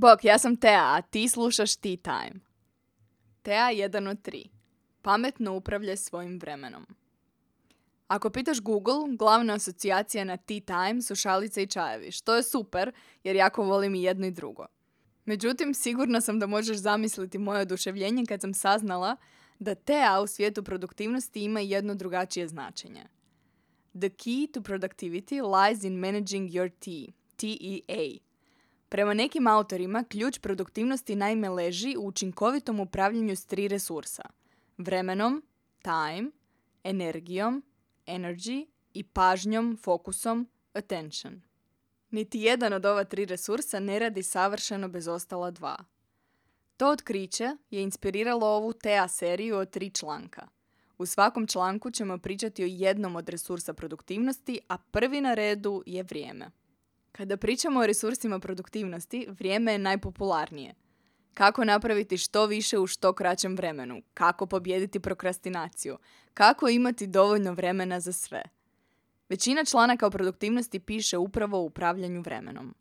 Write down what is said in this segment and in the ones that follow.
Bok, ja sam Tea, a ti slušaš Tea Time. Tea 1 od 3. Pametno upravljaj svojim vremenom. Ako pitaš Google, glavna asocijacija na Tea Time su šalice i čajevi, što je super jer jako volim i jedno i drugo. Međutim, sigurna sam da možeš zamisliti moje oduševljenje kad sam saznala da Tea u svijetu produktivnosti ima jedno drugačije značenje. The key to productivity lies in managing your tea, TEA. Prema nekim autorima, ključ produktivnosti naime leži u učinkovitom upravljanju s tri resursa. Vremenom, time, energijom, energy i pažnjom, fokusom, attention. Niti jedan od ova tri resursa ne radi savršeno bez ostala dva. To otkriće je inspiriralo ovu TEA seriju od tri članka. U svakom članku ćemo pričati o jednom od resursa produktivnosti, a prvi na redu je vrijeme. Kada pričamo o resursima produktivnosti, vrijeme je najpopularnije. Kako napraviti što više u što kraćem vremenu? Kako pobijediti prokrastinaciju? Kako imati dovoljno vremena za sve? Većina članaka o produktivnosti piše upravo o upravljanju vremenom.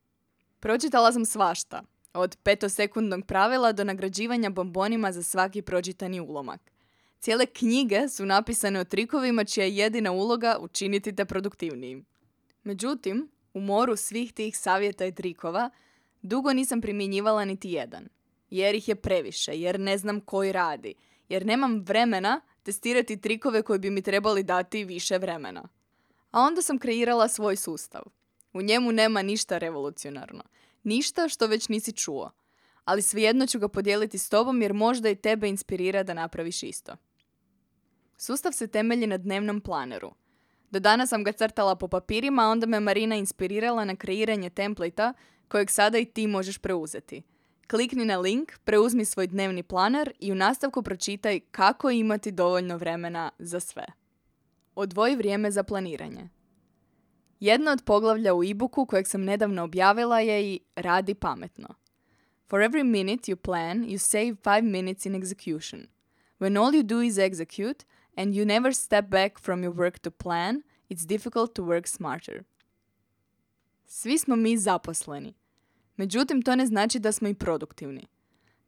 Pročitala sam svašta, od petosekundnog pravila do nagrađivanja bombonima za svaki pročitani ulomak. Cijele knjige su napisane o trikovima čija je jedina uloga učiniti te produktivnijim. Međutim, u moru svih tih savjeta i trikova dugo nisam primjenjivala niti jedan. Jer ih je previše, jer ne znam koji radi, jer nemam vremena testirati trikove koji bi mi trebali dati više vremena. A onda sam kreirala svoj sustav. U njemu nema ništa revolucionarno. Ništa što već nisi čuo. Ali svejedno ću ga podijeliti s tobom jer možda i tebe inspirira da napraviš isto. Sustav se temelji na dnevnom planeru. Do danas sam ga crtala po papirima, a onda me Marina inspirirala na kreiranje templita kojeg sada i ti možeš preuzeti. Klikni na link, preuzmi svoj dnevni planer i u nastavku pročitaj kako imati dovoljno vremena za sve. Odvoji vrijeme za planiranje. Jedno od poglavlja u e-booku kojeg sam nedavno objavila je i Radi pametno. For every minute you plan, you save 5 minutes in execution. When all you do is execute, and you never step back from your work to plan, it's difficult to work smarter. Svi smo mi zaposleni. Međutim, to ne znači da smo i produktivni.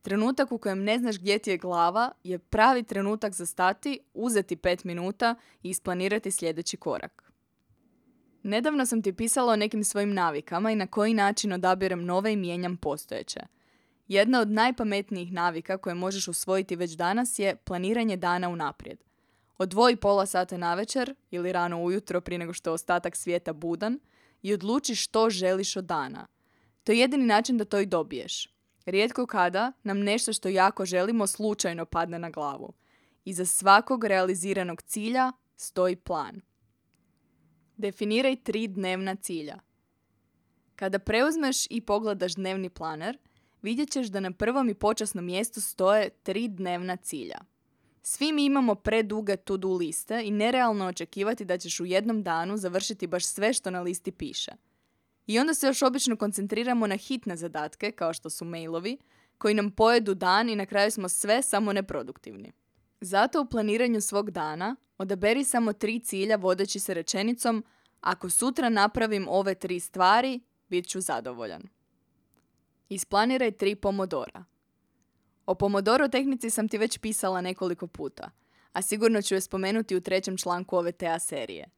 Trenutak u kojem ne znaš gdje ti je glava je pravi trenutak za stati, uzeti pet minuta i isplanirati sljedeći korak. Nedavno sam ti pisala o nekim svojim navikama i na koji način odabirem nove i mijenjam postojeće. Jedna od najpametnijih navika koje možeš usvojiti već danas je planiranje dana unaprijed. Odvoji pola sata na večer ili rano ujutro prije nego što je ostatak svijeta budan i odluči što želiš od dana. To je jedini način da to i dobiješ. Rijetko kada nam nešto što jako želimo slučajno padne na glavu. Iza svakog realiziranog cilja stoji plan. Definiraj tri dnevna cilja. Kada preuzmeš i pogledaš dnevni planer, vidjet ćeš da na prvom i počasnom mjestu stoje tri dnevna cilja. Svi mi imamo preduge to-do liste i nerealno očekivati da ćeš u jednom danu završiti baš sve što na listi piše. I onda se još obično koncentriramo na hitne zadatke, kao što su mailovi, koji nam pojedu dan i na kraju smo sve samo neproduktivni. Zato u planiranju svog dana odaberi samo tri cilja vodeći se rečenicom ako sutra napravim ove tri stvari, bit ću zadovoljan. Isplaniraj tri pomodora. O Pomodoro tehnici sam ti već pisala nekoliko puta, a sigurno ću je spomenuti u trećem članku ove TA serije.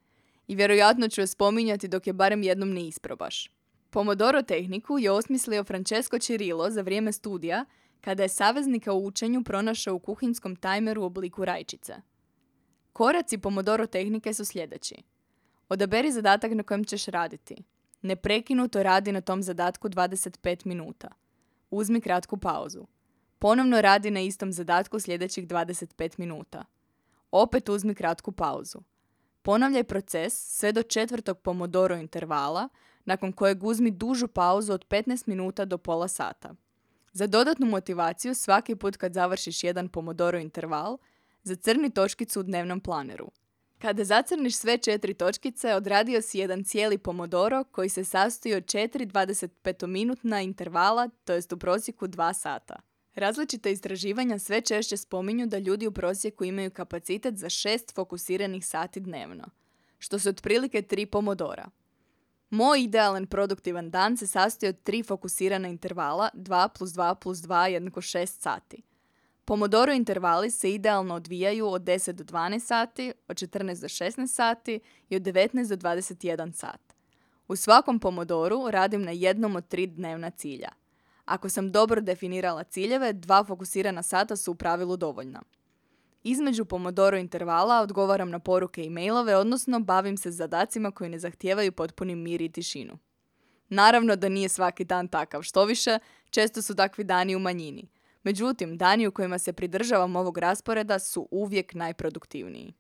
I vjerojatno ću je spominjati dok je barem jednom ne isprobaš. Pomodoro tehniku je osmislio Francesco Cirillo za vrijeme studija kada je saveznika u učenju pronašao u kuhinskom tajmeru u obliku rajčice. Koraci Pomodoro tehnike su sljedeći. Odaberi zadatak na kojem ćeš raditi. Neprekinuto radi na tom zadatku 25 minuta. Uzmi kratku pauzu. Ponovno radi na istom zadatku sljedećih 25 minuta. Opet uzmi kratku pauzu. Ponavljaj proces sve do četvrtog pomodoro intervala, nakon kojeg uzmi dužu pauzu od 15 minuta do pola sata. Za dodatnu motivaciju svaki put kad završiš jedan pomodoro interval, zacrni točkicu u dnevnom planeru. Kada zacrniš sve četiri točkice, odradio si jedan cijeli pomodoro koji se sastoji od četiri 25-minutna intervala, to jest u prosjeku 2 sata. Različite istraživanja sve češće spominju da ljudi u prosjeku imaju kapacitet za šest fokusiranih sati dnevno, što su otprilike tri pomodora. Moj idealan produktivan dan se sastoji od tri fokusirana intervala 2 plus 2 plus 2 jednako 6 sati. Pomodoro intervali se idealno odvijaju od 10 do 12 sati, od 14 do 16 sati i od 19 do 21 sat. U svakom pomodoru radim na jednom od tri dnevna cilja. Ako sam dobro definirala ciljeve, dva fokusirana sata su u pravilu dovoljna. Između pomodoro intervala odgovaram na poruke i mailove, odnosno bavim se zadacima koji ne zahtijevaju potpuni mir i tišinu. Naravno da nije svaki dan takav, što više, često su takvi dani u manjini. Međutim, dani u kojima se pridržavam ovog rasporeda su uvijek najproduktivniji.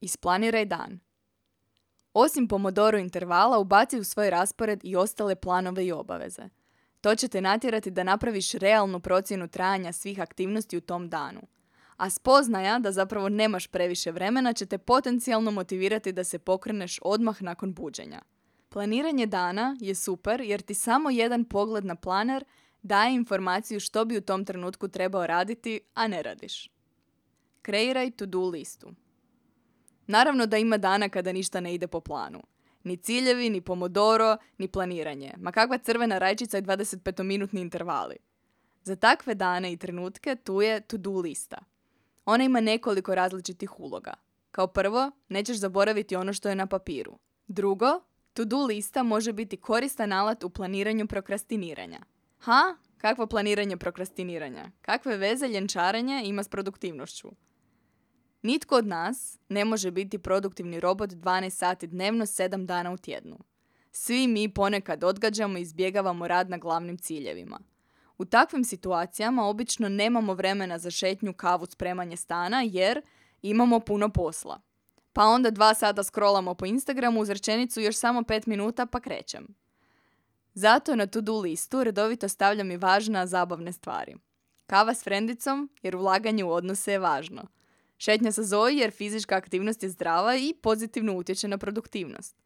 Isplaniraj dan. Osim pomodoro intervala, ubaci u svoj raspored i ostale planove i obaveze. To će te natjerati da napraviš realnu procjenu trajanja svih aktivnosti u tom danu – a spoznaja da zapravo nemaš previše vremena će te potencijalno motivirati da se pokreneš odmah nakon buđenja. Planiranje dana je super jer ti samo jedan pogled na planer daje informaciju što bi u tom trenutku trebao raditi, a ne radiš. Kreiraj to-do listu. Naravno da ima dana kada ništa ne ide po planu. Ni ciljevi, ni pomodoro, ni planiranje. Ma kakva crvena rajčica i 25-minutni intervali. Za takve dane i trenutke tu je to-do lista. Ona ima nekoliko različitih uloga. Kao prvo, nećeš zaboraviti ono što je na papiru. Drugo, to-do lista može biti koristan alat u planiranju prokrastiniranja. Ha? Kakvo planiranje prokrastiniranja? Kakve veze ljenčarenje ima s produktivnošću? Nitko od nas ne može biti produktivni robot 12 sati dnevno 7 dana u tjednu. Svi mi ponekad odgađamo i izbjegavamo rad na glavnim ciljevima. U takvim situacijama obično nemamo vremena za šetnju, kavu, spremanje stana jer imamo puno posla. Pa onda dva sata scrollamo po Instagramu uz rečenicu još samo pet minuta pa krećem. Zato na to-do listu redovito stavljam i važne zabavne stvari. Kava s frendicom jer ulaganje u odnose je važno. Šetnja sa Zoji jer fizička aktivnost je zdrava i pozitivno utječe na produktivnost.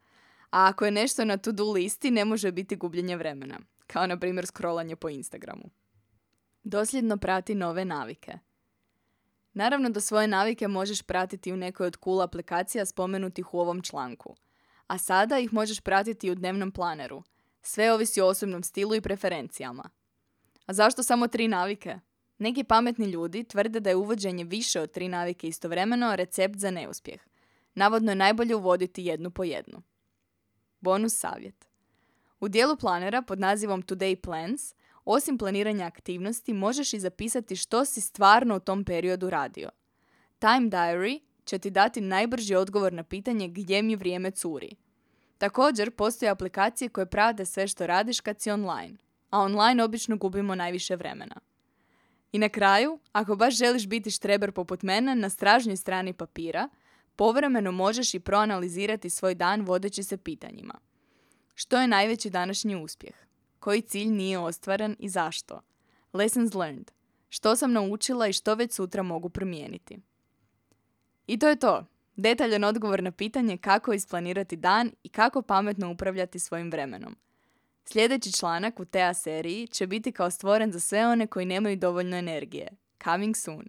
A ako je nešto na to-do listi ne može biti gubljenje vremena kao na primjer scrollanje po Instagramu. Dosljedno prati nove navike. Naravno da svoje navike možeš pratiti u nekoj od cool aplikacija spomenutih u ovom članku. A sada ih možeš pratiti u dnevnom planeru. Sve ovisi o osobnom stilu i preferencijama. A zašto samo tri navike? Neki pametni ljudi tvrde da je uvođenje više od tri navike istovremeno recept za neuspjeh. Navodno je najbolje uvoditi jednu po jednu. Bonus savjet. U dijelu planera pod nazivom Today Plans, osim planiranja aktivnosti, možeš i zapisati što si stvarno u tom periodu radio. Time Diary će ti dati najbrži odgovor na pitanje gdje mi vrijeme curi. Također, postoje aplikacije koje prate sve što radiš kad si online, a online obično gubimo najviše vremena. I na kraju, ako baš želiš biti štreber poput mene na stražnjoj strani papira, povremeno možeš i proanalizirati svoj dan vodeći se pitanjima. Što je najveći današnji uspjeh? Koji cilj nije ostvaren i zašto? Lessons learned. Što sam naučila i što već sutra mogu promijeniti? I to je to. Detaljan odgovor na pitanje kako isplanirati dan i kako pametno upravljati svojim vremenom. Sljedeći članak u TEA seriji će biti kao stvoren za sve one koji nemaju dovoljno energije. Coming soon.